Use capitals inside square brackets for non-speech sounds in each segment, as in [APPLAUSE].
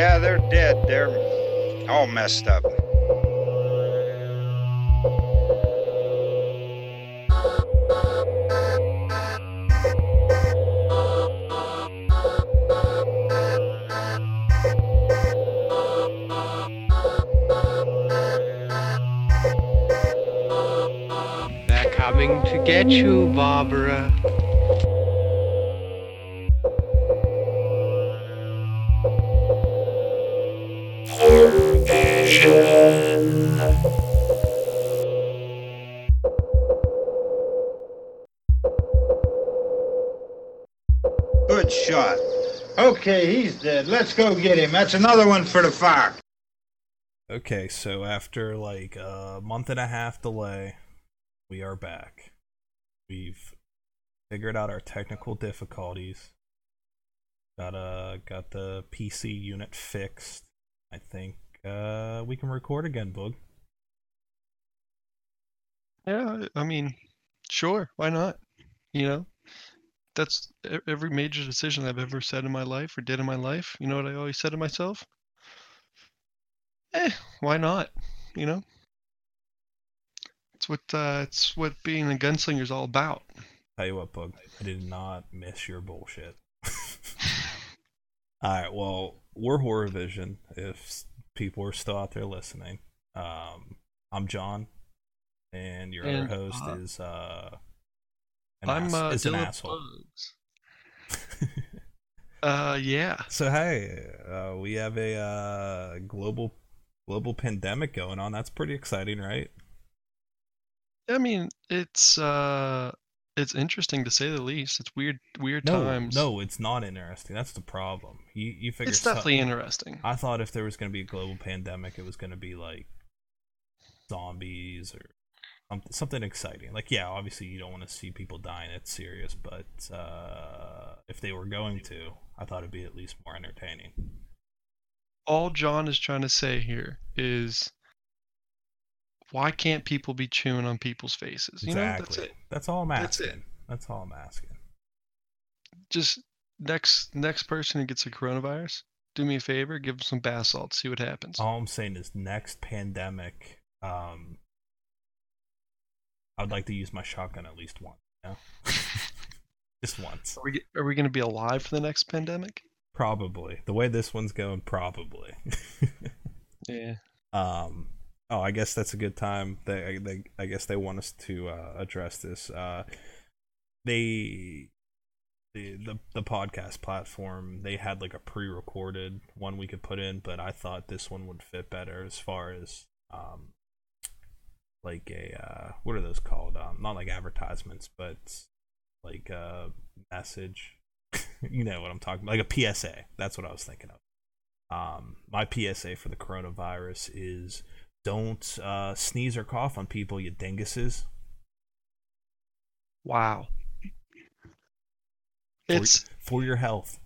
Yeah, they're dead. They're all messed up. They're coming to get you, Barbara. Okay, he's dead. Let's go get him. That's another one for the fire. Okay, so after like a month and a half delay, we are back. We've figured out our technical difficulties. Got uh got the PC unit fixed. I think uh we can record again, Boog. Yeah, I mean, sure, why not? You know, that's e- every major decision I've ever said in my life or did in my life. You know what I always said to myself? Eh, why not? You know, it's what uh, it's what being a gunslinger is all about. Tell you what, Pug, I did not miss your bullshit. [LAUGHS] Alright, well, we're Horror Vision, if people are still out there listening. Um I'm John, and your And, other host uh, is uh an I'm ass- uh, is an asshole. [LAUGHS] Uh, yeah. So hey, uh, we have a uh, global global pandemic going on. That's pretty exciting, right? I mean, it's uh, it's interesting to say the least. It's weird, weird No, times. no, it's not interesting. That's the problem. You you figure it's definitely interesting. I thought if there was going to be a global pandemic, it was going to be like zombies or something, something exciting. Like, yeah, obviously you don't want to see people dying. It's serious, but uh, if they were going to, I thought it'd be at least more entertaining. all John is trying to say here is why can't people be chewing on people's faces? You know, that's exactly. it. That's all I'm asking. That's it. That's all I'm asking. Just next next person who gets a coronavirus, do me a favor, give them some bath salts, see what happens. All I'm saying is next pandemic, um, I would like to use my shotgun at least once. You know? [LAUGHS] Just once. Are we are we going to be alive for the next pandemic? Probably. The way this one's going, probably. [LAUGHS] Yeah. um oh i guess that's a good time they, they i guess they want us to uh address this uh they the, the the podcast platform they had like a pre-recorded one we could put in but i thought this one would fit better as far as um like a uh what are those called um not like advertisements but like a message [LAUGHS] you know what i'm talking about like a psa that's what i was thinking of um, my PSA for the coronavirus is don't uh, sneeze or cough on people, you dinguses. Wow. For, It's for your health.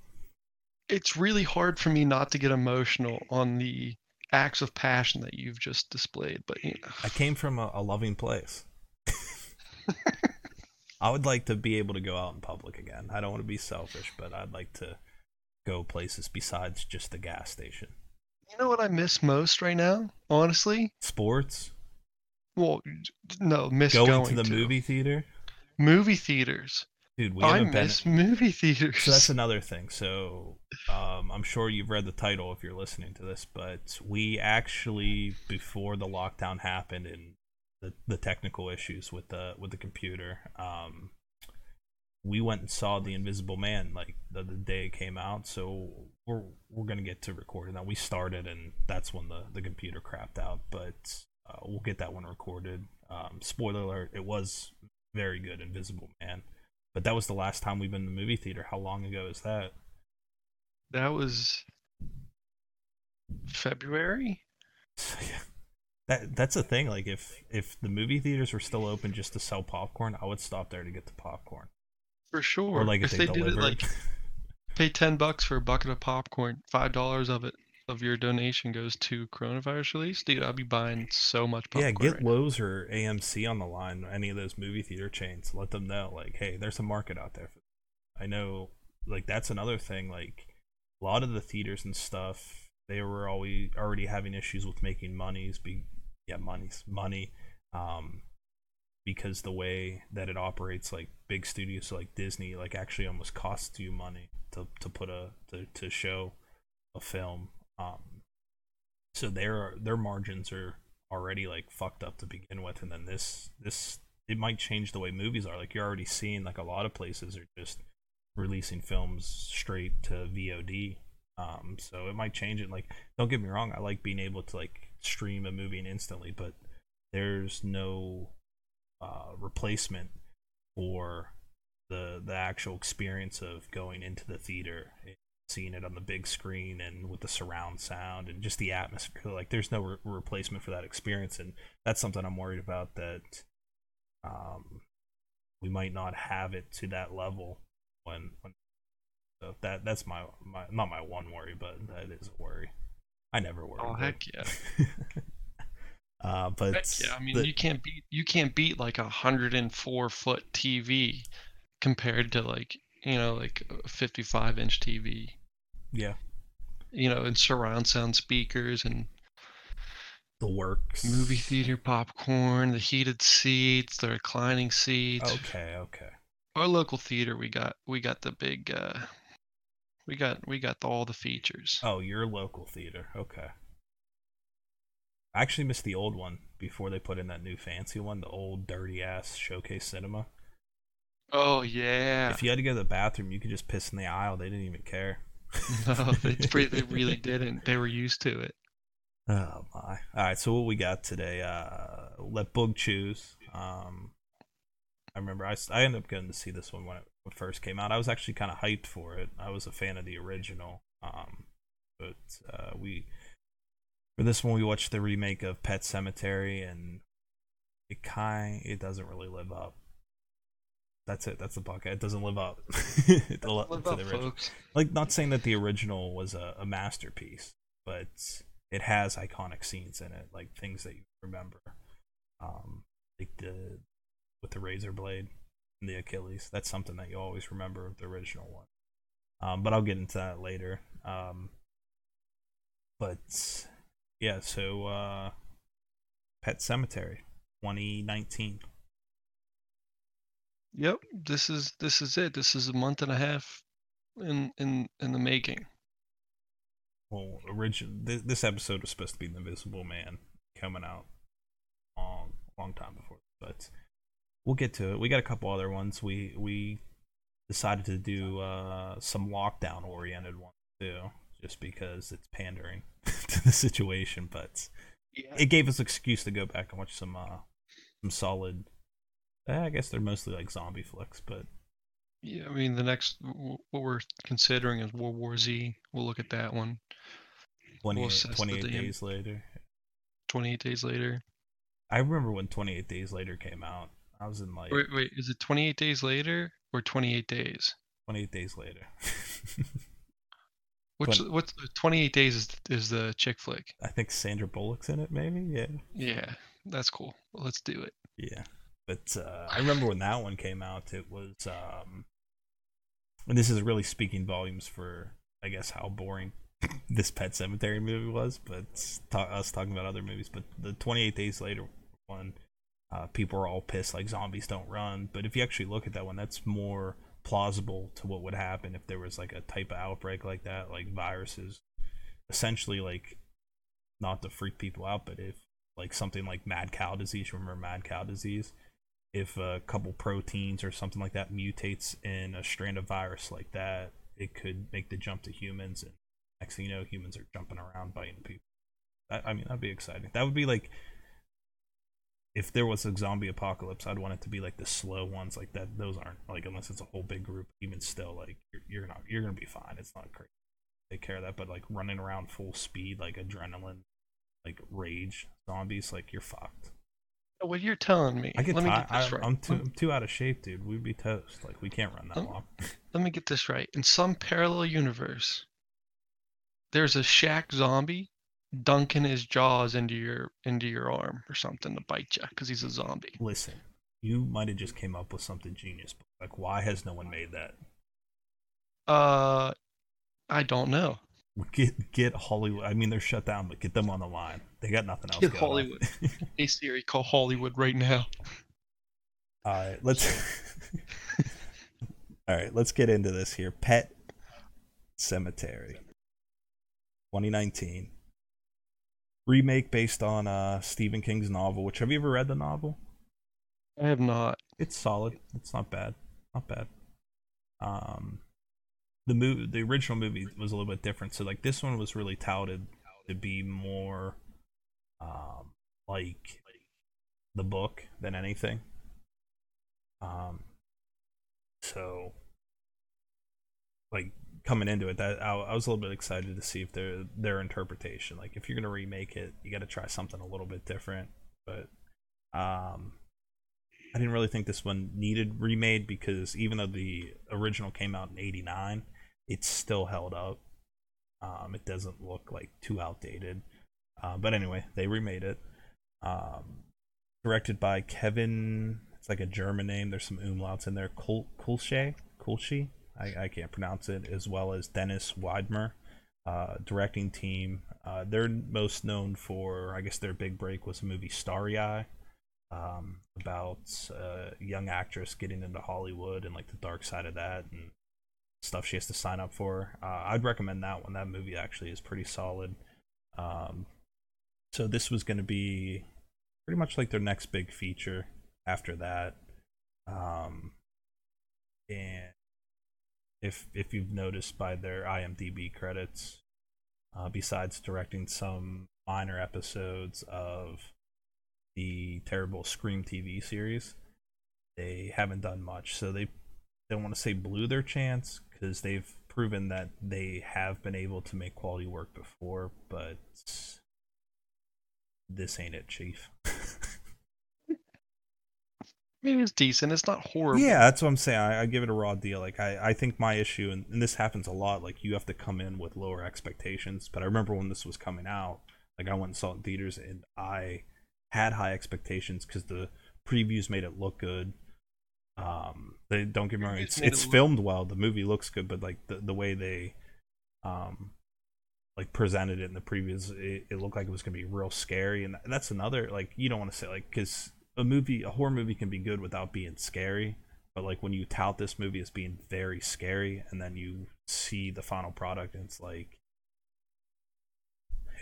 it's really hard for me not to get emotional on the acts of passion that you've just displayed, but you know, I came from a, a loving place. I would like to be able to go out in public again. I don't want to be selfish, but I'd like to go places besides just the gas station. you know what I miss most right now, honestly? Sports, Well, no, miss going, going, to the movie theater. movie theaters. Dude, we I haven't been. miss movie theaters. So that's [LAUGHS] another thing. So um, I'm sure you've read the title if you're listening to this, but we actually before the lockdown happened and the, the technical issues with the with the computer, um, we went and saw the Invisible Man like the, the day it came out. So we're we're gonna get to recording that. We started and that's when the the computer crapped out, but uh, we'll get that one recorded. Um, spoiler alert: it was very good, Invisible Man. But that was the last time we've been in the movie theater. How long ago is that? that was February. [LAUGHS] Yeah. That that's the thing. Like if if the movie theaters were still open just to sell popcorn, I would stop there to get the popcorn. For sure. Or like if, if they, they, did it like [LAUGHS] pay ten bucks for a bucket of popcorn, five dollars of it of your donation goes to coronavirus release, dude, I'll be buying so much popcorn. yeah, get right now. Loews or AMC on the line. Any of those movie theater chains. Let them know, like, hey, there's a market out there. I know, like that's another thing. Like a lot of the theaters and stuff they were always already having issues with making monies. Be yeah, monies money. Um, because the way that it operates, like big studios like Disney, like actually almost costs you money to to put a to, to show a film. Um, so their their margins are already like fucked up to begin with, and then this this it might change the way movies are. Like you're already seeing like a lot of places are just releasing films straight to VOD. Um, so it might change it. Like, don't get me wrong, I like being able to like stream a movie instantly, but there's no uh, replacement for the the actual experience of going into the theater seeing it on the big screen and with the surround sound and just the atmosphere like there's no re- replacement for that experience and that's something i'm worried about that um we might not have it to that level when when so that that's my my not my one worry but that is a worry i never worry Oh but- heck yeah! [LAUGHS] uh but Heck yeah! I mean, the- you can't beat you can't beat like a hundred and four foot TV compared to like you know like a 55 inch TV. yeah You know, and surround sound speakers and the works movie theater popcorn, the heated seats, the reclining seats. okay okay Our local theater, we got we got the big. uh we got we got all the features. Oh, your local theater. Okay. I actually missed the old one before they put in that new fancy one, the old dirty ass showcase cinema. Oh yeah. If you had to go to the bathroom, you could just piss in the aisle. They didn't even care. [LAUGHS] no, they, [LAUGHS] they really didn't. They were used to it. Oh my! All right, so what we got today? Uh, let Boog choose. Um, I remember I, I ended up going to see this one when it, when it first came out. I was actually kind of hyped for it. I was a fan of the original. Um, but uh, we for this one we watched the remake of Pet Sematary, and it kind it doesn't really live up. That's it. That's the bucket. It doesn't live up. [LAUGHS] to, the- Live up, folks. like not saying that the original was a, a masterpiece, but it has iconic scenes in it, like things that you remember, um, like the with the razor blade and the Achilles. That's something that you always remember of the original one. Um, but I'll get into that later. Um, but yeah, so uh, Pet Sematary, 2019. Yep, this is this is it. This is a month and a half in in in the making. well, origin this, this episode was supposed to be the Invisible Man coming out long, long time before, but we'll get to it. We got a couple other ones. We we decided to do uh, some lockdown oriented ones too, just because it's pandering [LAUGHS] to the situation. But Yeah. it gave us excuse to go back and watch some uh, some solid. Eh, I guess they're mostly like zombie flicks, but Yeah, I mean the next what we're considering is World War Z. We'll look at that one. 28, assess the 28 damn- days later. 28 days later. I remember when 28 Days Later came out. I was in like Wait, wait, is it 28 days later or 28 days? 28 days later. [LAUGHS] Which what's 28 days is is the chick flick. I think Sandra Bullock's in it, maybe. Yeah, Yeah, that's cool. Well, let's do it. yeah. But uh, I remember when that one came out. It was, um, and this is really speaking volumes for, I guess, how boring [LAUGHS] this Pet Sematary movie was. But ta- us talking about other movies. But the 28 Days Later one, uh, people are all pissed like zombies don't run. But if you actually look at that one, that's more plausible to what would happen if there was like a type of outbreak like that, like viruses. Essentially, like not to freak people out, but if like something like mad cow disease, remember mad cow disease? If a couple proteins or something like that mutates in a strand of virus like that, it could make the jump to humans, and next thing you know, humans are jumping around biting people. That, I mean, that'd be exciting. That would be like if there was a zombie apocalypse, I'd want it to be like the slow ones, like that. Those aren't like unless it's a whole big group. Even still, like you're, you're not you're gonna be fine. It's not crazy. Take care of that, but like running around full speed, like adrenaline, like rage zombies, like you're fucked. What you're telling me? I get, let me get this I, right. I'm too I'm too out of shape, dude. We'd be toast. Like we can't run that Um, long. [LAUGHS] let me get this right. In some parallel universe, there's a Shaq zombie dunking his jaws into your into your arm or something to bite you because he's a zombie. Listen, you might have just came up with something genius. But like, why has no one made that? Uh, I don't know. Get get Hollywood. I mean, they're shut down, but get them on the line. They got nothing else. Get going. Hollywood. [LAUGHS] hey Siri, call Hollywood right now. All right, let's. [LAUGHS] All right, let's get into this here. Pet Sematary, 2019 remake based on uh Stephen King's novel. Which have you ever read the novel? I have not. It's solid. It's not bad. Not bad. Um, the movie, the original movie was a little bit different. So like this one was really touted to be more, um, like the book than anything. Um, so like coming into it, that I, I was a little bit excited to see if their their interpretation. Like if you're gonna remake it, you got to try something a little bit different. But um, I didn't really think this one needed remade because even though the original came out in '89, it's still held up. Um, it doesn't look like too outdated. Uh, but anyway, they remade it. Um, directed by Kevin. It's like a German name. There's some umlauts in there. Kul Kulshe. I, I can't pronounce it. As well as Dennis Widmyer. Uh, directing team. Uh, they're most known for, I guess, their big break was the movie Starry Eye, um, about a young actress getting into Hollywood and like the dark side of that and stuff she has to sign up for. Uh, I'd recommend that one. That movie actually is pretty solid. Um, so this was going to be pretty much like their next big feature after that. Um, and if if you've noticed by their IMDb credits, uh, besides directing some minor episodes of the terrible Scream TV series, they haven't done much. So they don't want to say blew their chance because they've proven that they have been able to make quality work before, but this ain't it, Chief. [LAUGHS] I mean, it's decent. It's not horrible. Yeah, that's what I'm saying. I, I give it a raw deal. Like I, I think my issue, and, and this happens a lot. Like you have to come in with lower expectations. But I remember when this was coming out, like I went and saw it in theaters, and I had high expectations because the previews made it look good. Um, they don't get me wrong. It's It's made it it's look- filmed well. The movie looks good, but like the the way they, um, like presented it in the previous, it, it looked like it was gonna be real scary. And that's another like you don't want to say like because a movie, a horror movie, can be good without being scary. But like when you tout this movie as being very scary, and then you see the final product, and it's like.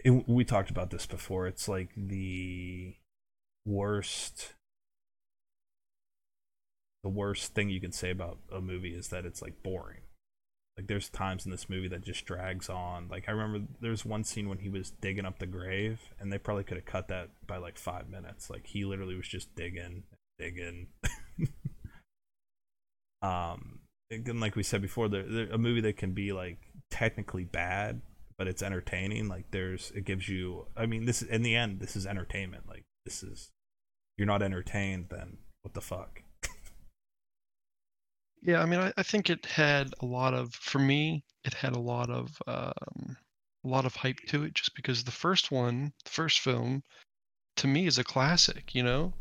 It, we talked about this before. It's like the worst the worst thing you can say about a movie is that it's like boring. Like there's times in this movie that just drags on. Like I remember there's one scene when he was digging up the grave and they probably could have cut that by like 5 minutes. Like he literally was just digging, digging. [LAUGHS] um and like we said before, there, there a movie that can be like technically bad, but it's entertaining. Like there's it gives you I mean this is in the end this is entertainment. Like this is you're not entertained then what the fuck? Yeah, I mean, I, I think it had a lot of, for me, it had a lot of, um, a lot of hype to it, just because the first one, the first film, to me is a classic. You know.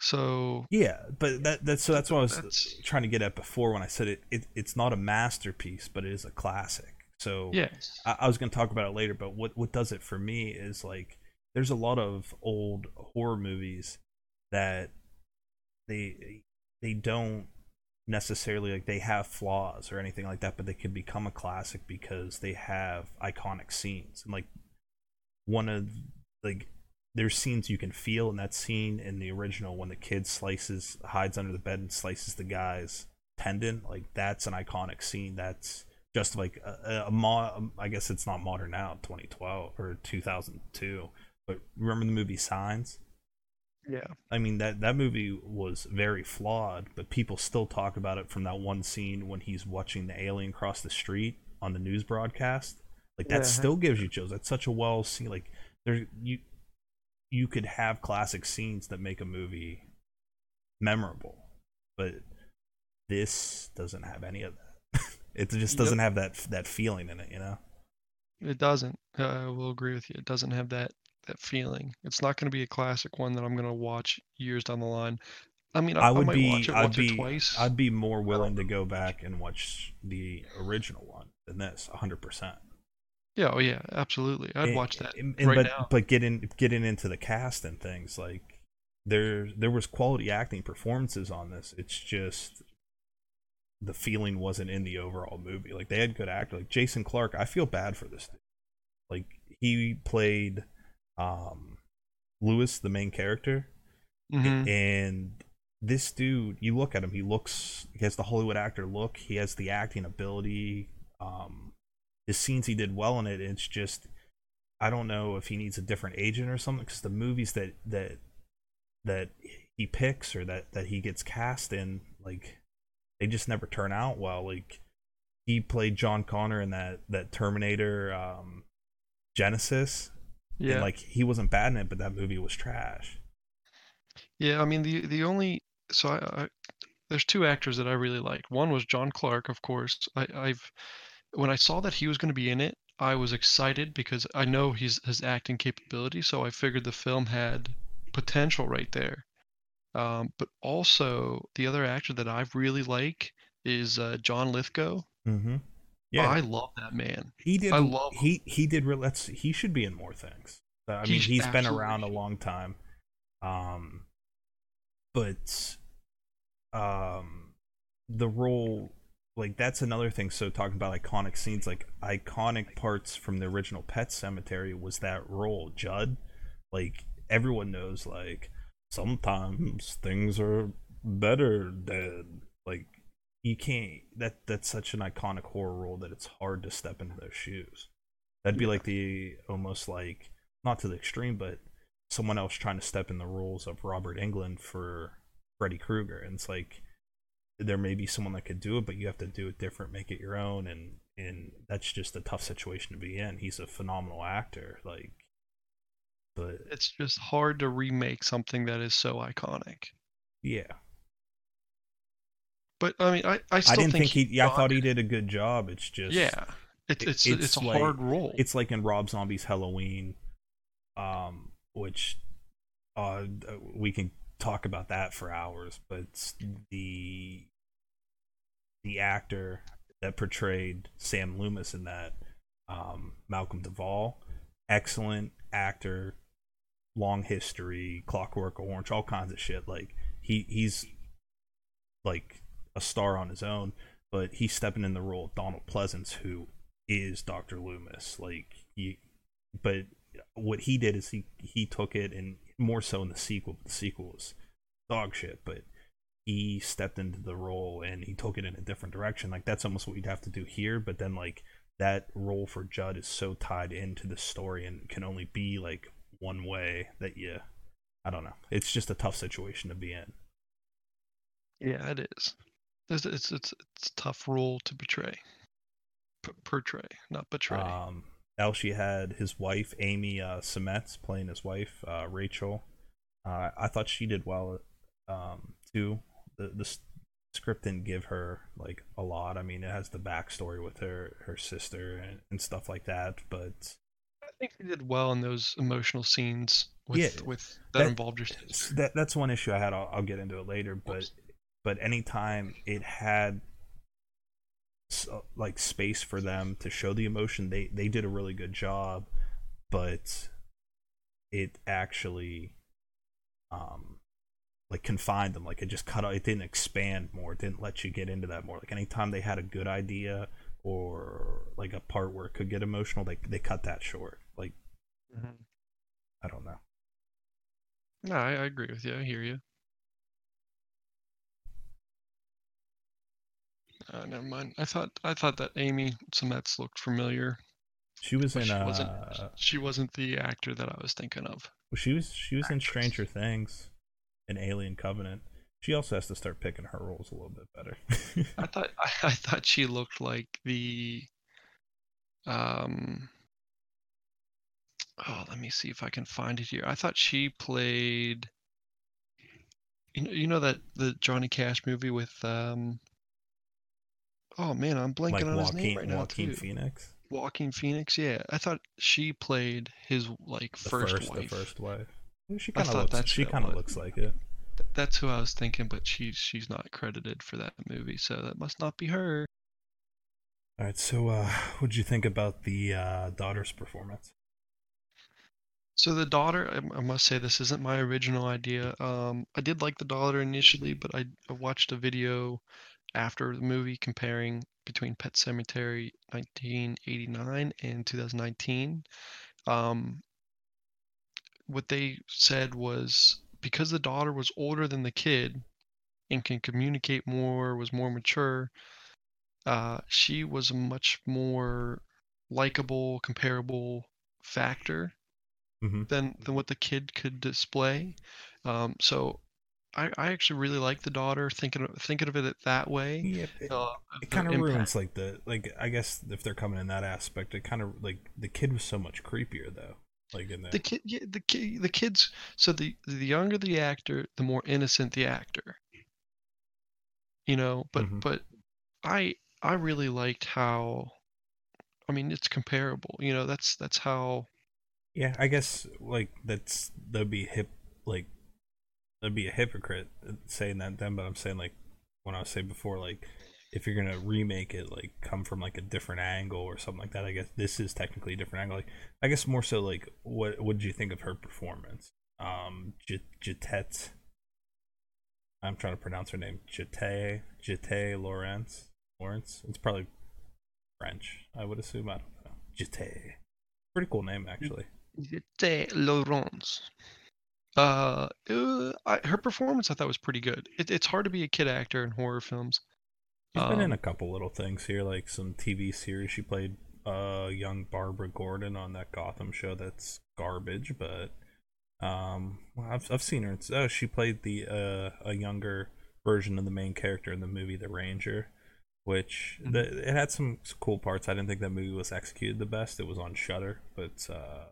So Yeah, but that that's so that's what I was That's- trying to get at before when I said it, it it's not a masterpiece, but it is a classic. So yes, I, I was going to talk about it later, but what what does it for me is like there's a lot of old horror movies that they they don't necessarily like they have flaws or anything like that, but they can become a classic because they have iconic scenes. And like one of like there's scenes you can feel in that scene in the original when the kid slices hides under the bed and slices the guy's tendon. Like that's an iconic scene. That's just like a, a, a mo- I guess it's not modern now 2012 or 2002 but remember the movie Signs yeah, I mean that that movie was very flawed, but people still talk about it from that one scene when he's watching the alien cross the street on the news broadcast. Like that Yeah. still gives you chills. That's such a well seen. Like there you you could have classic scenes that make a movie memorable, but this doesn't have any of that. [LAUGHS] it just doesn't have that that feeling in it, you know. it doesn't. Uh, I will agree with you. It doesn't have that that feeling. It's not going to be a classic one that I'm going to watch years down the line. I mean, I, I would might be I'd once be or twice. I'd be more willing to go back and watch the original one than this 100%. Yeah, oh yeah, absolutely. I'd And- watch that and- right but now. but getting getting into the cast and things like there there was quality acting performances on this. It's just the feeling wasn't in the overall movie. Like they had good actors. Like Jason Clarke, I feel bad for this. Dude. Like he played um Lewis, the main character, Mhm. and this dude, you look at him, he looks he has the Hollywood actor look, he has the acting ability. Um his scenes he did well in it. It's just I don't know if he needs a different agent or something because the movies that that that he picks or that that he gets cast in like they just never turn out well. Like he played John Connor in that that Terminator um Genisys. Yeah. And like he wasn't bad in it, but that movie was trash. Yeah, I mean the the only so I, I there's two actors that I really like. One was John Clark, of course. I, I've when I saw that he was going to be in it, I was excited because I know his his acting capability. So I figured the film had potential right there. Um, but also the other actor that I really like is uh, John Lithgow. Mm-hmm. Yeah, I love that man. he did. I love he he did. Let's. He should be in more things. I mean, He's he's been around a long time. Um, but um, the role like that's another thing. So talking about iconic scenes, like iconic parts from the original Pet Sematary was that role, Judd. Like everyone knows, like sometimes things are better dead. Like you can't. That that's such an iconic horror role that it's hard to step into those shoes. That'd be like the almost like not to the extreme, but someone else trying to step in the roles of Robert Englund for Freddy Krueger. And it's like there may be someone that could do it, but you have to do it different, make it your own, and and that's just a tough situation to be in. He's a phenomenal actor, like, but It's just hard to remake something that is so iconic. yeah, But I mean, I, I still I didn't think, he. Yeah, I thought it. he did a good job. It's just Yeah, it's it- it's it's it's, a like- hard role. it's like in Rob Zombie's Halloween, um, which uh we can talk about that for hours, but the the actor that portrayed Sam Loomis in that, um, Malcolm Duvall, excellent actor, long history, Clockwork Orange, all kinds of shit. Like he he's like a star on his own, but he's stepping in the role of Donald Pleasence, who is Dr. Loomis. Like he, but what he did is he he took it and more so in the sequel. The sequel was dog shit, but he stepped into the role and he took it in a different direction. Like that's almost what you'd have to do here, but then like that role for Judd is so tied into the story and can only be like one way that you I don't know. It's just a tough situation to be in. yeah, it is. It's it's it's, it's a tough role to betray, P- portray, not betray. Um, Elshi had his wife Amy uh, Seimetz playing his wife uh, Rachel. Uh, I thought she did well um, too. The the script didn't give her like a lot. I mean, it has the backstory with her her sister and, and stuff like that. But I think he did well in those emotional scenes with Yeah, with that, that- involved your that that's one issue I had. I'll, I'll get into it later. But Whoops. But anytime it had uh, like space for them to show the emotion, they they did a really good job. But it actually um like confined them like it just cut out it didn't expand more it didn't let you get into that more like anytime they had a good idea or like a part where it could get emotional they they cut that short like Mhm. i don't know No, I, I agree with you. I hear you. Uh, never mind. I thought I thought that Amy Seimetz looked familiar. she was in. She uh, wasn't. She wasn't the actor that I was thinking of. Well, she was she was in Stranger Things, and Alien Covenant. She also has to start picking her roles a little bit better. I thought [LAUGHS] I, I thought she looked like the um oh let me see if I can find it here. I thought she played you know you know that the Johnny Cash movie with um oh man I'm blanking like on his name right now Joaquin too. Phoenix, Joaquin Phoenix, yeah. I thought she played his like the first, first, wife. the first wife. She kind of looks. She kind of looks like it. That's who I was thinking, but she's she's not credited for that movie, so that must not be her. All right, so uh, what did you think about the uh, daughter's performance? So the daughter, I, I must say, this isn't my original idea. Um, I did like the daughter initially, but I, I watched a video after the movie comparing between Pet Sematary 1989 and 2019. Um, what they said was because the daughter was older than the kid and can communicate more, was more mature, uh, she was a much more likable, comparable factor Mhm. than than what the kid could display. Um, so I, I actually really like the daughter. Thinking of, thinking of it that way. Yeah, it, uh, it kind of ruins like the like. I guess if they're coming in that aspect, it kind of like the kid was so much creepier though. Like in the, the kid yeah, the kid the kids so the the younger the actor the more innocent the actor you know but Mhm. but i i really liked how i mean it's comparable you know that's that's how yeah, I guess like that's that'd be hip like that'd be a hypocrite uh, saying that then, but I'm saying like when I was saying before like if you're gonna remake it like come from like a different angle or something like that i guess this is technically a different angle. Like i guess more so like what what did you think of her performance? Um J- Jitette i'm trying to pronounce her name. Jete Jete Laurence? Laurence? It's probably french i would assume. I don't know. Jete pretty cool name actually. De Laurence. Uh, uh I, her performance I thought was pretty good. It, it's hard to be a kid actor in horror films. She's been in Um, a couple little things here, like some TV series. She played uh young Barbara Gordon on that Gotham show that's garbage, but um well, I've I've seen her. Oh, she played the uh a younger version of the main character in the movie The Ranger, which Mhm. the, it had some cool parts. I didn't think that movie was executed the best. It was on Shudder, but uh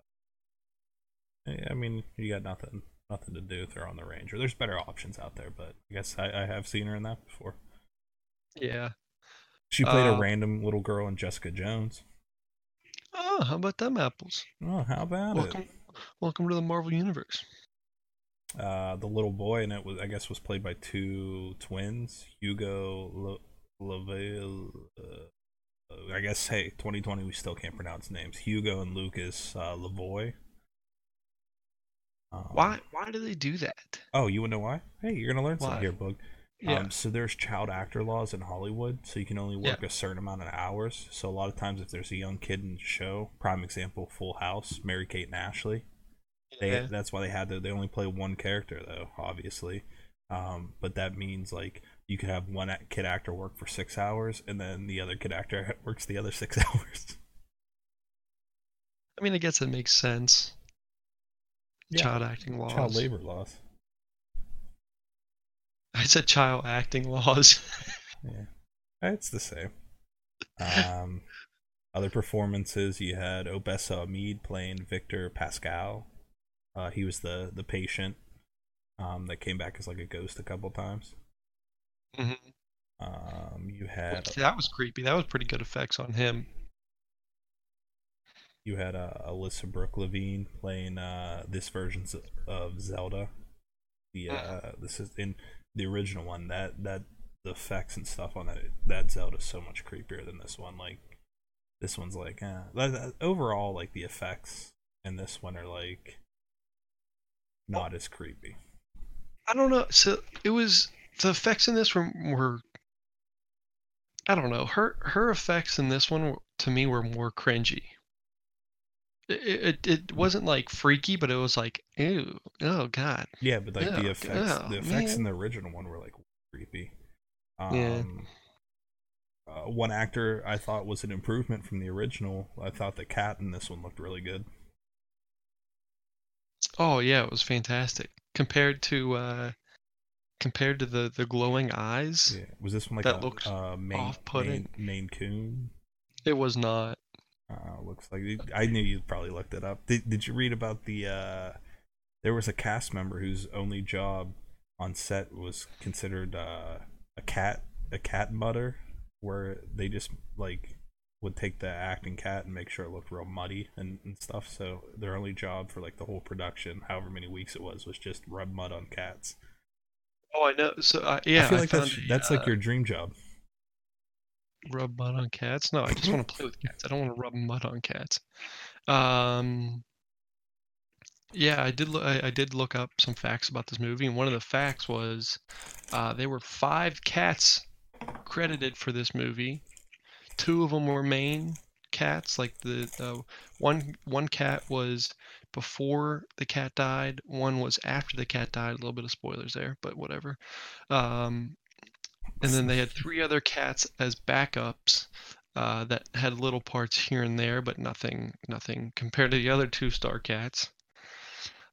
I mean, you got nothing nothing to do with her on The Ranger. There's better options out there, but I guess I, I have seen her in that before. Yeah. She played a Uh, random little girl in Jessica Jones. Oh, how about them apples? Oh, how about Welcome, welcome to the Marvel universe. Uh, the little boy in it was, I guess, was played by two twins, Hugo Le- Lavelle. Uh, I guess, hey, 2020, we still can't pronounce names. Hugo and Lucas uh, Lavoie. Um, Why? Why do they do that? Oh, you wanna know why? Hey, you're gonna learn something here, Bug. Yeah. Um, so there's child actor laws in Hollywood, so you can only work Yeah. a certain amount of hours. So a lot of times, if there's a young kid in the show, prime example, Full House, Mary Kate and Ashley, they yeah. that's why they had to. They only play one character though, obviously. Um, but that means like you could have one kid actor work for six hours, and then the other kid actor [LAUGHS] works the other six [LAUGHS] hours. I mean, I guess it makes sense. Yeah. Child acting laws. Child labor laws. I said child acting laws. [LAUGHS] Yeah, it's the same. Um, other performances you had Obessa Mead playing Victor Pascal. Uh, he was the the patient um, that came back as like a ghost a couple times. Mm-hmm. Um, you had that was creepy. That was pretty good effects on him. You had uh, Alyssa Brooke Levine playing uh, this version of Zelda. The uh, this is in the original one that that the effects and stuff on that that Zelda is so much creepier than this one. Like this one's like eh. Uh, overall like the effects in this one are like not as creepy. I don't know. So it was the effects in this were were. I don't know. Her her effects in this one to me were more cringy. It, it it wasn't like freaky, but it was like ew, oh god. Yeah, but like the effects yeah, the effects in the original one were like creepy. Um, Yeah. uh, one actor I thought was an improvement from the original. I thought the cat in this one looked really good. Oh yeah, it was fantastic compared to uh compared to the the glowing eyes. Yeah, was this one like That a looked uh, Maine, off-putting. Maine, Maine Coon? It was not. Uh, looks like I knew you probably looked it up. Did Did you read about the? uh There was a cast member whose only job on set was considered uh, a cat a cat mutter, where they just like would take the acting cat and make sure it looked real muddy and, and stuff. So their only job for like the whole production, however many weeks it was, was just rub mud on cats. Oh, I know. So uh, yeah, I feel like found that's that's uh, like your dream job. Rub mud on cats. No, I just want to play with [LAUGHS] cats. I don't want to rub mud on cats. Um, yeah, I did. Look, I, I did look up some facts about this movie, and one of the facts was uh, there were five cats credited for this movie. Two of them were main cats. Like the uh, one one cat was before the cat died. One was after the cat died. A little bit of spoilers there, but whatever. Um, and then they had three other cats as backups uh, that had little parts here and there, but nothing nothing compared to the other two star cats.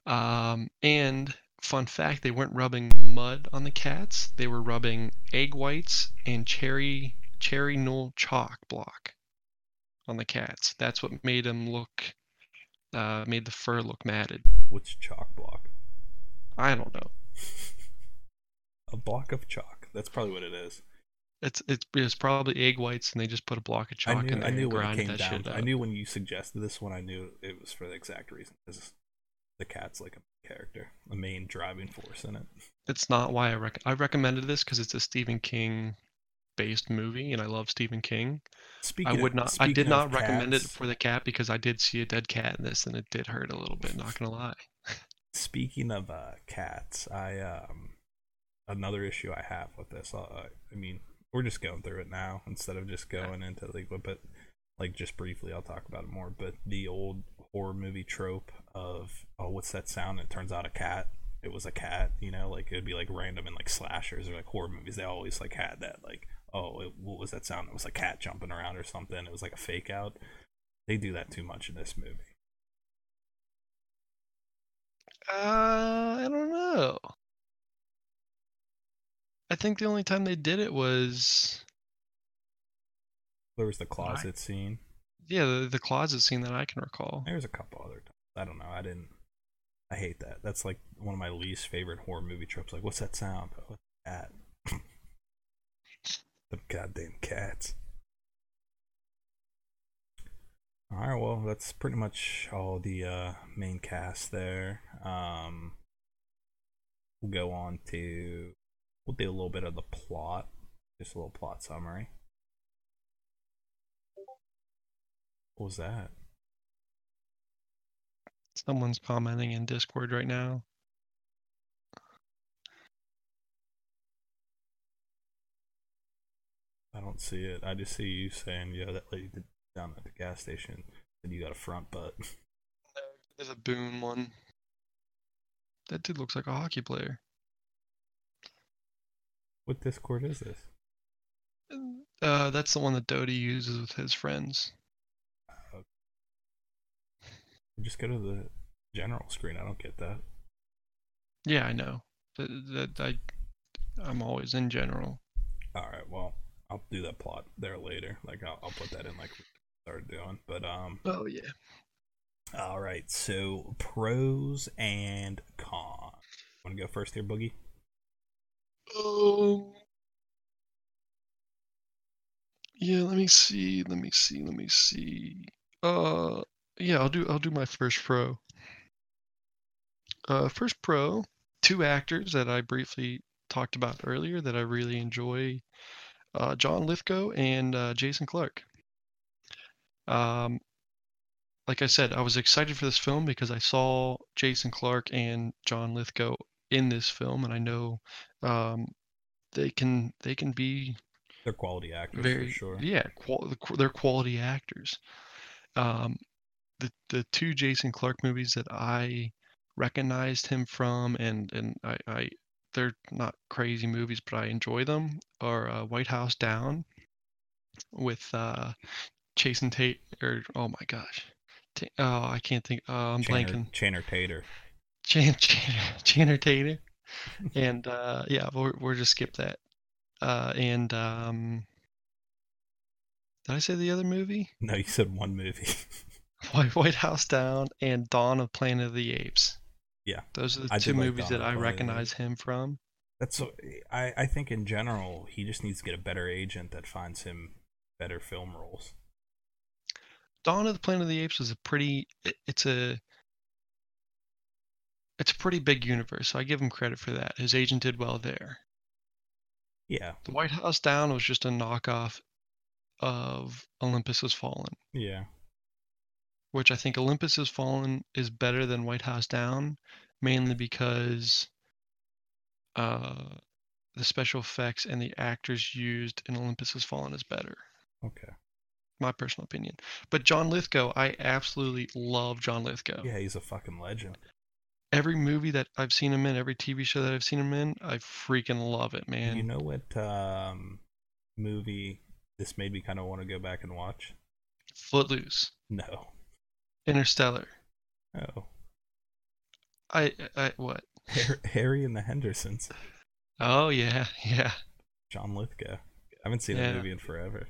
Um, and fun fact, they weren't rubbing mud on the cats. They were rubbing egg whites and cherry cherry Knoll chalk block on the cats. That's what made them look uh, made the fur look matted. What's chalk block? I don't know. [LAUGHS] A block of chalk. That's probably what it is. It's it's it's probably egg whites, and they just put a block of chalk I knew, in there I knew and when it came that down. shit I knew when you suggested this one. I knew it was for the exact reason. Because the cat's like a character, a main driving force in it. It's not why I rec- I recommended this because it's a Stephen King based movie, and I love Stephen King. Speaking I would of, not. I did not recommend it for the cat because I did see a dead cat in this, and it did hurt a little bit. Not gonna lie. [LAUGHS] Speaking of uh, cats, I um another issue I have with this. Uh, I mean, we're just going through it now instead of just going into like, but like just briefly, I'll talk about it more. But the old horror movie trope of oh, what's that sound? It turns out a cat. It was a cat, you know, like it'd be like random in like slashers or like horror movies. They always like had that, like, oh, it, what was that sound? It was a cat jumping around or something. It was like a fake out. They do that too much in this movie. Uh, I don't know. I think the only time they did it was There was the closet scene. yeah the, the closet scene that I can recall. There's a couple other times. I don't know. I didn't. I hate that. That's like one of my least favorite horror movie tropes. Like, what's that sound? Oh, cat. [LAUGHS] the goddamn cats. All right. Well, that's pretty much all the uh, main cast there. Um, we'll go on to. We'll do a little bit of the plot. Just a little plot summary. What was that? Someone's commenting in Discord right now. I don't see it. I just see you saying, "Yeah, that lady down at the gas station, and you got a front butt." There's a Boone one. That dude looks like a hockey player. What Discord is this? Uh, that's the one that Doty uses with his friends. Just go to the general screen. I don't get that. Yeah, I know. That, that I, I'm always in general. All right, well, I'll do that plot there later. Like, I'll, I'll put that in like we started doing. But um, Oh yeah. all right. So pros and cons. Want to go first here, Boogie? Um. Yeah, let me see. Let me see. Let me see. Uh, yeah, I'll do. I'll do my first pro. Uh, first pro, two actors that I briefly talked about earlier that I really enjoy. Uh, John Lithgow and uh, Jason Clarke. Um, like I said, I was excited for this film because I saw Jason Clarke and John Lithgow in this film, and I know um, they can they can be They're quality actors very for sure. yeah qual- they're quality actors. Um, the the two Jason Clarke movies that I recognized him from, and and I, I they're not crazy movies, but I enjoy them. Are uh, White House Down with uh, Jason Tate or oh my gosh, Ta- oh I can't think. Uh, I'm Channer, blanking. Channer Tater. Chan, [LAUGHS] Chan, Channer Tater. and uh, yeah, we'll, we'll just skip that. Uh, and um, did I say the other movie? No, you said one movie. [LAUGHS] White, White House Down and Dawn of Planet of the Apes. Yeah, Those are the I two like movies Dawn that I Planet of the recognize him from. That's so. I I think in general he just needs to get a better agent that finds him better film roles. Dawn of the Planet of the Apes was a pretty. it- It's a. It's a pretty big universe, so I give him credit for that. His agent did well there. Yeah, The White House Down was just a knockoff of Olympus Has Fallen, Yeah. which I think Olympus Has Fallen is better than White House Down, mainly because uh, the special effects and the actors used in Olympus Has Fallen is better. Okay. My personal opinion. But John Lithgow, I absolutely love John Lithgow. Yeah, he's a fucking legend. Every movie that I've seen him in, every TV show that I've seen him in, I freaking love it, man. you know what um movie this made me kind of want to go back and watch? Footloose, No. Interstellar. Oh. I, I what? Harry and the Hendersons. Oh yeah, [LAUGHS] yeah. John Lithgow. I haven't seen Yeah. that movie in forever.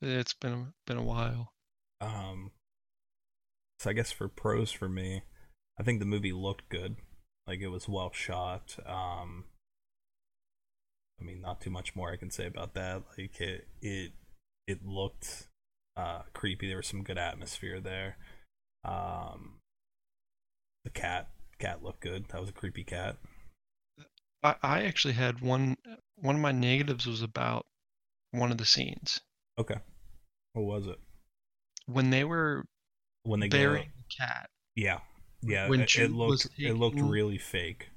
It's been a, been a while. Um so I guess for pros for me, I think the movie looked good. Like it was well shot. Um I mean not too much more I can say about that. Like it it it looked uh creepy. There was some good atmosphere there. Um the cat cat looked good. That was a creepy cat. I, I actually had one one of my negatives was about one of the scenes Okay. What was it? when they were When they go the cat. Yeah. Yeah. When it, it looked was it looked really fake.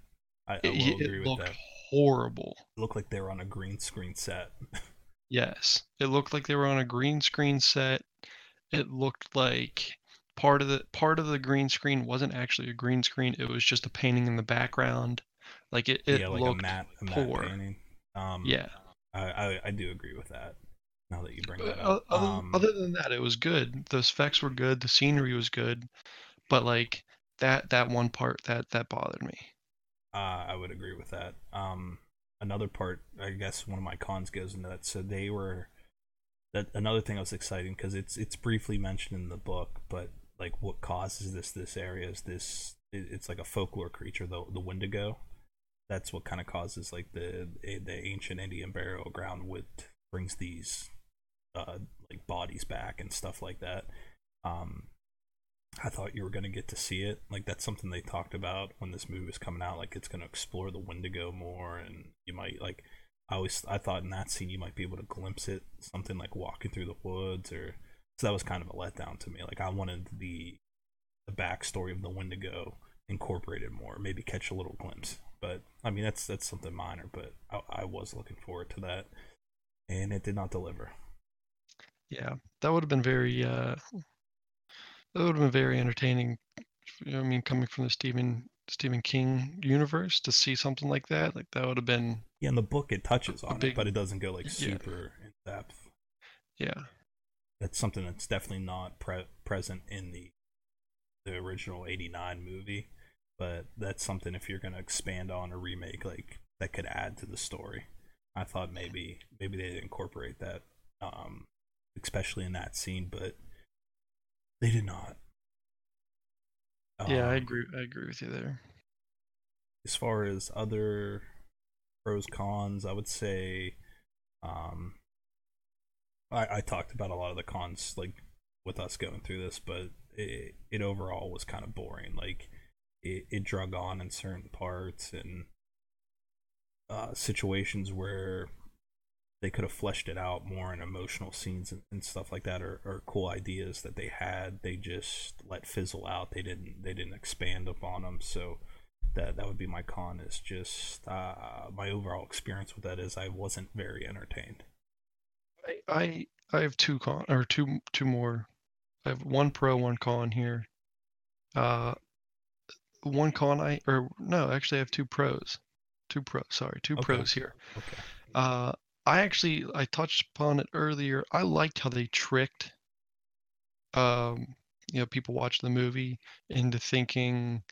I, I It, it agree with looked that. horrible. It looked like they were on a green screen set. Yes, it looked like they were on a green screen set. It looked like part of the part of the green screen wasn't actually a green screen. It was just a painting in the background. Like it, it yeah, like looked a matte, a matte poor. painting. Um, Yeah. I, I I do agree with that. Now that you bring that up, other, um, other than that, it was good. The effects were good. The scenery was good, but like that that one part that that bothered me. uh, I would agree with that. Um, another part, I guess, one of my cons goes into that. So they were that another thing that was exciting because it's it's briefly mentioned in the book, but like what causes this this area is this it, it's like a folklore creature, the the Wendigo. That's what kind of causes like the the ancient Indian burial ground with brings these uh like bodies back and stuff like that. Um, I thought you were gonna get to see it. Like that's something they talked about when this movie was coming out. Like it's gonna explore the Wendigo more, and you might like. I always I thought in that scene you might be able to glimpse it, something like walking through the woods, or so that was kind of a letdown to me. Like I wanted the the backstory of the Wendigo incorporated more, maybe catch a little glimpse. But I mean that's that's something minor, but I, I was looking forward to that, and it did not deliver. Yeah, that would have been very uh that would have been very entertaining. you know, I mean, coming from the Stephen Stephen King universe to see something like that, like that would have been Yeah, in the book it touches on big- it, but it doesn't go like yeah. super in depth. yeah. that's something that's definitely not pre- present in the the original 89 movie but that's something if you're going to expand on or remake like that could add to the story i thought maybe maybe they'd incorporate that um especially in that scene but they did not Yeah, I Um, agree I agree with you there. as far as other pros cons i would say um I, I talked about a lot of the cons like with us going through this but it, it overall was kind of boring like it, it drug on in certain parts and uh situations where they could have fleshed it out more in emotional scenes and, and stuff like that or, or cool ideas that they had they just let fizzle out they didn't they didn't expand upon them so that that would be my con is just uh my overall experience with that is i wasn't very entertained I I, I have two con or two two more. I have one pro, one con here. Uh, one con I or no, actually I have two pros. Two pros, sorry, two Okay. pros here. okay Uh, I actually I touched upon it earlier. I liked how they tricked, um, you know, people watching the movie into thinking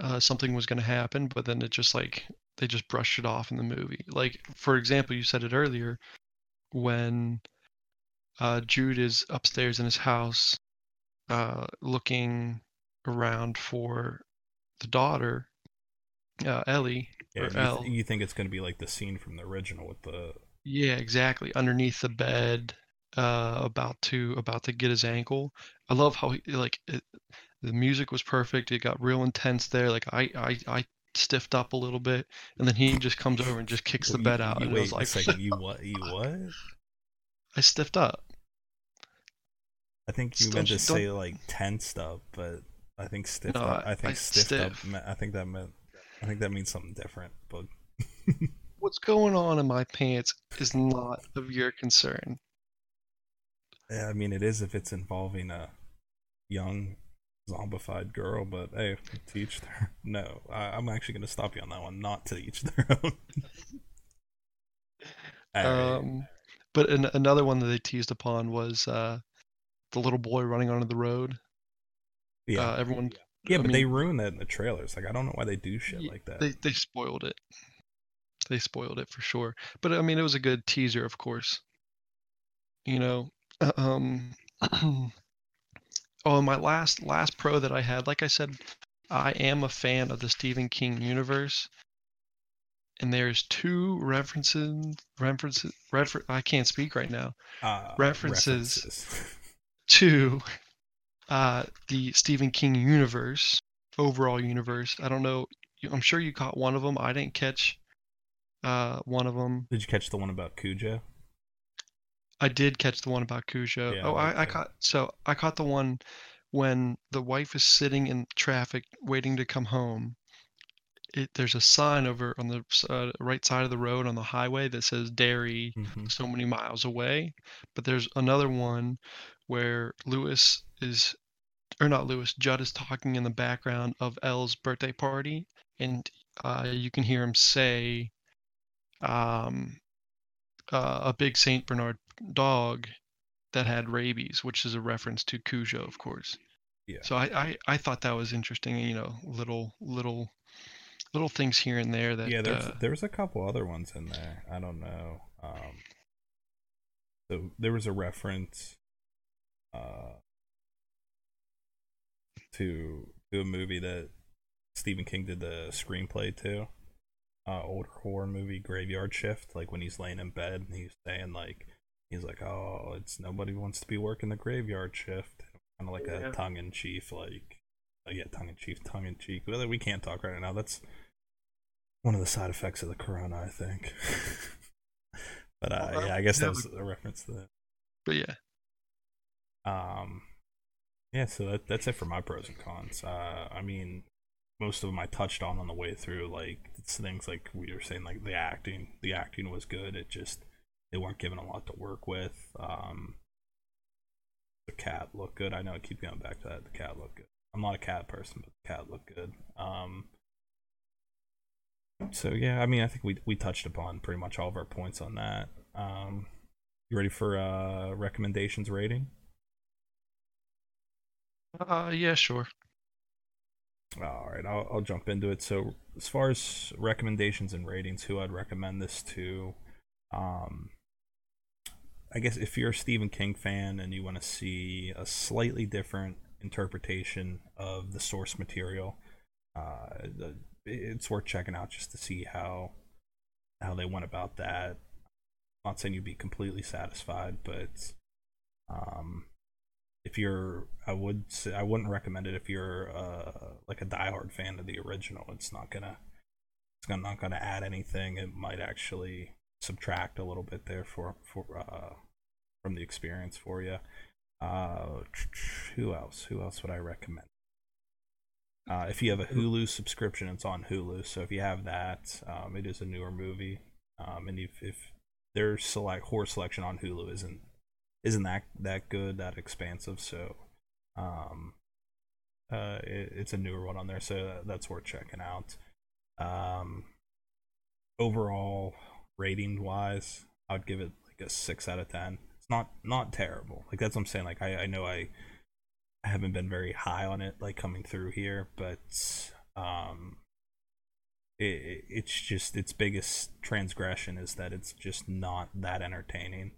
uh, something was going to happen, but then it just like they just brushed it off in the movie. Like for example, you said it earlier when uh, Jude is upstairs in his house, uh, looking around for the daughter, uh, Ellie yeah or you, th- you think it's going to be like the scene from the original with the Yeah, exactly. Underneath the bed, uh, about to about to get his ankle. I love how he like it, the music was perfect. It got real intense there. Like I I I stiffed up a little bit, and then he just comes over and just kicks the You- bed out, you, and wait I was like, second you [LAUGHS] what you what I stiffed up. I think you meant to say don't- like tensed up, but I think stiff. No, up, I- I think I- stiffed up. stiff. me- I think that meant. I think that means something different. But [LAUGHS] What's going on in my pants is not of your concern. yeah, I mean, it is if it's involving a young zombified girl. But hey, teach their. No, I, I'm actually going to stop you on that one. Not to each their [LAUGHS] own. Alright. Um, but an, another one that they teased upon was uh, the little boy running onto the road. yeah, Uh, everyone, yeah, I but they ruined that in the trailers. Like, I don't know why they do shit like that. they they spoiled it. They spoiled it for sure. But I mean, it was a good teaser, of course. You know, [CLEARS THROAT] um, [CLEARS THROAT] oh, my last last pro that I had, like I said, I am a fan of the Stephen King universe. And there's two references, references, refer- I can't speak right now. Uh, references. references. [LAUGHS] to uh, the Stephen King universe, overall universe. I don't know. I'm sure you caught one of them. I didn't catch uh, one of them. Did you catch the one about Cujo? I did catch the one about Cujo. Yeah, oh, I I, I caught. So I caught the one when the wife is sitting in traffic waiting to come home. It, there's a sign over on the uh, right side of the road on the highway that says Derry Mhm. so many miles away. But there's another one where Lewis is, or not Lewis, Judd is talking in the background of Elle's birthday party, and uh, you can hear him say, um, uh, "A big Saint Bernard dog that had rabies," which is a reference to Cujo, of course. Yeah. So I, I, I thought that was interesting. You know, little little little things here and there that yeah, there's uh, there was a couple other ones in there. I don't know. Um, so there was a reference uh, to to a movie that Stephen King did the screenplay to. Uh, older horror movie Graveyard Shift. Like when he's laying in bed, and he's saying like he's like, "Oh, it's nobody wants to be working the graveyard shift." Kind of like Yeah. a tongue in cheek, like uh, yeah, tongue in cheek, tongue in cheek. Well, we can't talk right now. That's one of the side effects of the corona, I think. [LAUGHS] but uh, Well, yeah, I guess that that was a reference to that. but yeah. Um, yeah, so that, that's it for my pros and cons. Uh, I mean, most of them I touched on on the way through. Like things like we were saying, like the acting. The acting was good. It just they weren't given a lot to work with. Um, the cat looked good. I know I keep going back to that. The cat looked good. I'm not a cat person, but the cat looked good. Um, so yeah, I mean, I think we we touched upon pretty much all of our points on that. Um, you ready for uh recommendations rating? Uh, yeah, sure. All right, I'll, I'll jump into it. So, as far as recommendations and ratings, who I'd recommend this to, um, I guess if you're a Stephen King fan and you want to see a slightly different interpretation of the source material, uh, the, it's worth checking out just to see how how they went about that. I'm not saying you'd be completely satisfied, but um, if you're i would say i wouldn't recommend it if you're uh like a diehard fan of the original. It's not gonna it's gonna, not gonna add anything. It might actually subtract a little bit there for for uh from the experience for you uh who else? Who else would i recommend? Uh if you have a hulu subscription it's on hulu. So if you have that um it is a newer movie. Um and if if their select horror selection on hulu isn't isn't that that good, that expansive. So, um, uh, it, it's a newer one on there, so that, that's worth checking out. Um, overall rating wise, I'd give it like a six out of ten. It's not not terrible. Like that's what I'm saying. Like I I know I, I haven't been very high on it like coming through here, but um. It, it's just its biggest transgression is that it's just not that entertaining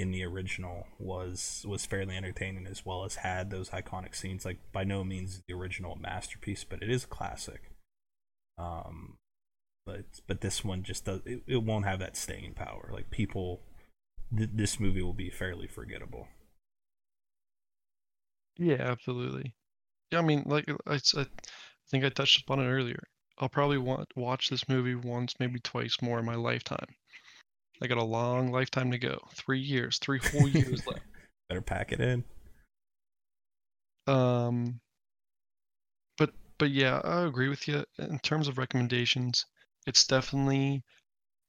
in the original was was fairly entertaining as well as had those iconic scenes like by no means the original masterpiece but it is a classic um but but this one just does it, it won't have that staying power like people th- this movie will be fairly forgettable Yeah, absolutely. Yeah, I mean, like I, I think I touched upon it earlier. I'll probably want watch this movie once, maybe twice more in my lifetime. I got a long lifetime to go. Three years, three whole years left. [LAUGHS] better pack it in Um, but but yeah, I agree with you in terms of recommendations. It's definitely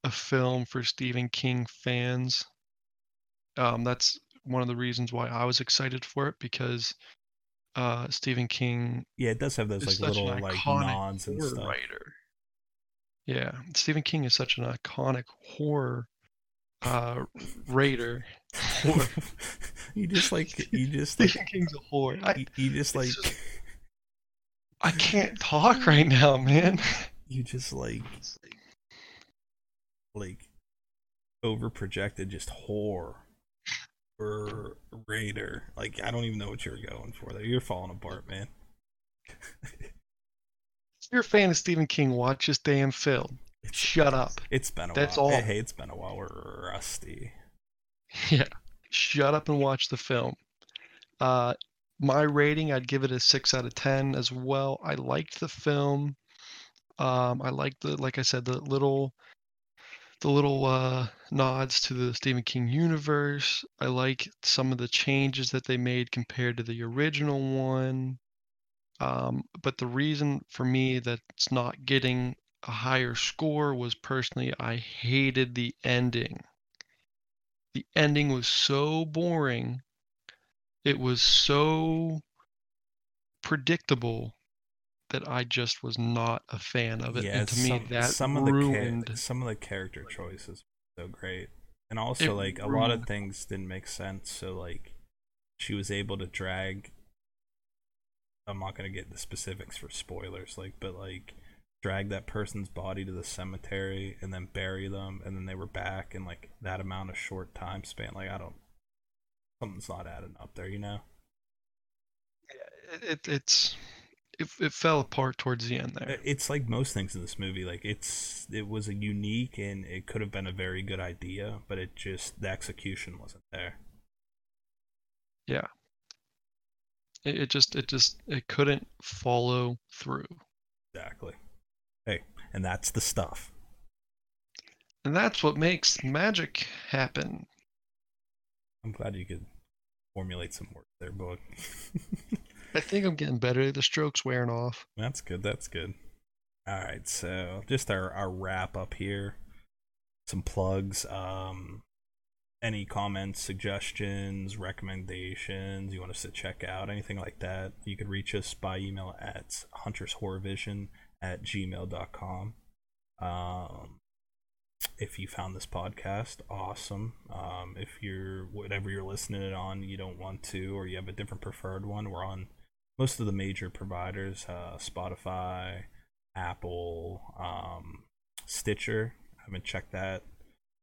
a film for Stephen King fans. Um, that's one of the reasons why I was excited for it because uh, Stephen King Yeah, it does have those like little like nods and stuff. writer. Yeah, Stephen King is such an iconic horror uh. Horror. [LAUGHS] you just [LAUGHS] like you just like Stephen King's a whore. I, you, you just like just- I can't talk right now, man. [LAUGHS] you just like like over projected just whore or raider like i don't even know what you're going for there you're falling apart man If you're a fan of Stephen King, watch this damn film. It's, Shut up. it's been a That's while all. hey it's been a while we're rusty [LAUGHS] Yeah. Shut up and watch the film. Uh, my rating, I'd give it a six out of ten as well. I liked the film. Um, I liked the, like I said, the little, the little uh, nods to the Stephen King universe. I like some of the changes that they made compared to the original one. Um, but the reason for me that it's not getting a higher score was personally I hated the ending the ending was so boring. It was so predictable that I just was not a fan of it. yeah and to me, that some of the ruined. some of the character choices were so great and also like a lot of things didn't make sense so like she was able to drag i'm not going to get the specifics for spoilers like but like drag that person's body to the cemetery and then bury them and then they were back in like that amount of short time span like i don't something's not adding up there you know it, it, it's it, it fell apart towards the end there. it's like most things in this movie like it's it was a unique and it could have been a very good idea but it just the execution wasn't there Yeah. It, it just it just it couldn't follow through. exactly and that's the stuff And that's what makes magic happen. i'm glad you could formulate some words there bud [LAUGHS] I think I'm getting better. The stroke's wearing off. That's good. That's good. All right, so just our, our wrap up here. Some plugs. Um, any comments, suggestions, recommendations you want us to check out, anything like that, you could reach us by email at huntershorrorvision at gmail.com. Um, if you found this podcast, awesome. Um, if you're whatever you're listening it on, you don't want to, or you have a different preferred one, we're on most of the major providers uh, spotify apple um, stitcher I haven't checked that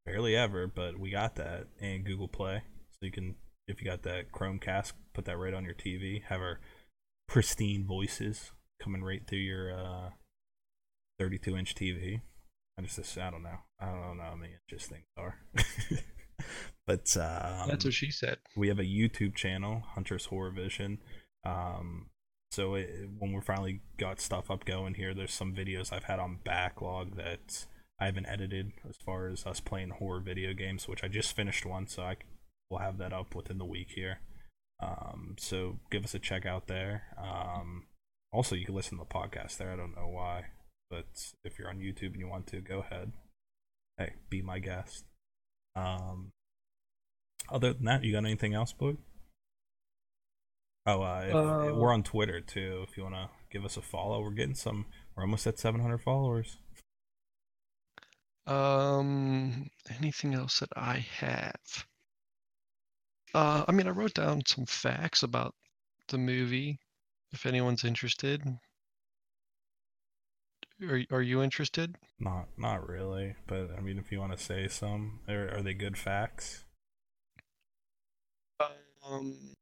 barely ever but we got that and google play so you can if you got that chromecast put that right on your tv have our pristine voices coming right through your uh, 32 inch tv i just i don't know i don't know how many inches things are [LAUGHS] but um, That's what she said. we have a YouTube channel, Hunter's Horror Vision. Um, so it, when we finally got stuff up going here, there's some videos I've had on backlog that I haven't edited as far as us playing horror video games, which I just finished one, so I will have that up within the week here. Um, so give us a check out there. Um, also, you can listen to the podcast there. I don't know why, but if you're on YouTube and you want to, go ahead. Hey, be my guest. Um, other than that, you got anything else, Boog? Oh, uh, if, Uh, we're on Twitter too. If you want to give us a follow, we're getting some. We're almost at 700 followers. Um, anything else that I have? Uh, I mean, I wrote down some facts about the movie. If anyone's interested, are are you interested? Not, not really. But I mean, if you want to say some, are, are they good facts? Um,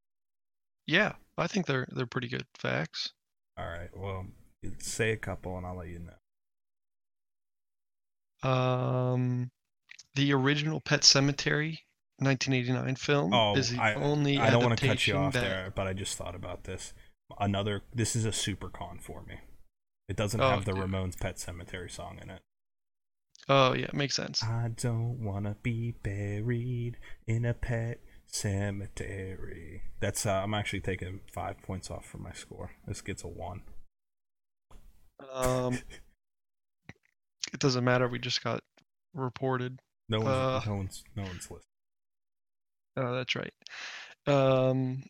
yeah, I think they're they're pretty good facts. All right. Well, say a couple, and I'll let you know. Um, the original Pet Sematary, 1989 film, Oh, is the I, only I don't want to cut you off that- there, but I just thought about this. Another. This is a super con for me. It doesn't Oh, have the dude. Ramones Pet Sematary song in it. Oh yeah, makes sense. I don't wanna be buried in a pet Cemetery. That's uh, I'm actually taking five points off from my score. This gets a one. Um, [LAUGHS] it doesn't matter. We just got reported. No one's Uh. no one's no one's listening. Oh, that's right. Um,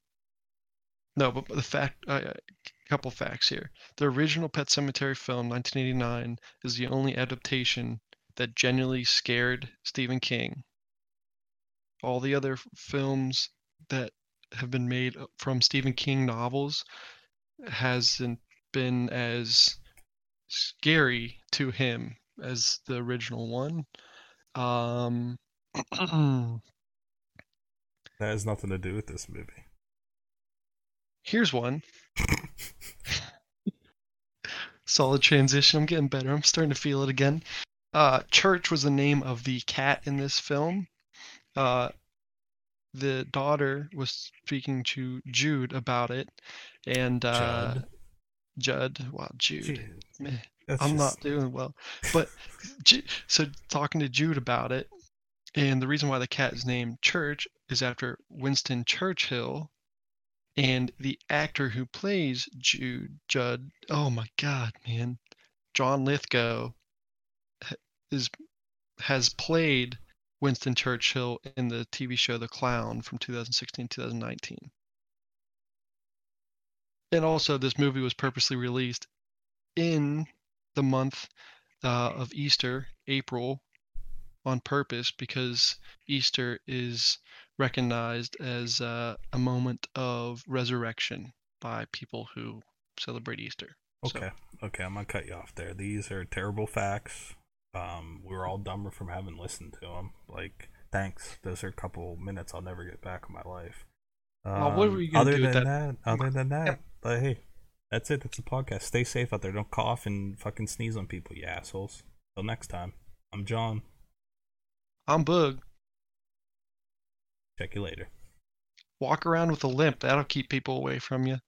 no, but the fact, a uh, couple facts here. The original Pet Sematary film, 1989, is the only adaptation that genuinely scared Stephen King. All the other films that have been made from Stephen King novels hasn't been as scary to him as the original one. Um, [CLEARS THROAT] That has nothing to do with this movie. Here's one. Solid transition. I'm getting better. I'm starting to feel it again. Uh, Church was the name of the cat in this film. Uh, the daughter was speaking to Jude about it, and uh, Judd. Judd. Wow, Jude. Meh. I'm just- not doing well. But [LAUGHS] so talking to Jude about it, and the reason why the cat is named Church is after Winston Churchill, and the actor who plays Jude Judd. Oh my God, man, John Lithgow is has played Winston Churchill in the TV show The Crown from 2016 2019. And also, this movie was purposely released in the month uh, of Easter, April, on purpose because Easter is recognized as uh, a moment of resurrection by people who celebrate Easter. So- Okay, okay, I'm gonna cut you off there. These are terrible facts. Um, we were all dumber from having listened to them. Like, thanks. Those are a couple minutes I'll never get back in my life. Um, Oh, what were you gonna other do with than that? that? Other than that, but hey, that's it. That's the podcast. Stay safe out there. Don't cough and fucking sneeze on people, you assholes. Till next time. I'm John. I'm Boog. Check you later. Walk around with a limp. That'll keep people away from you.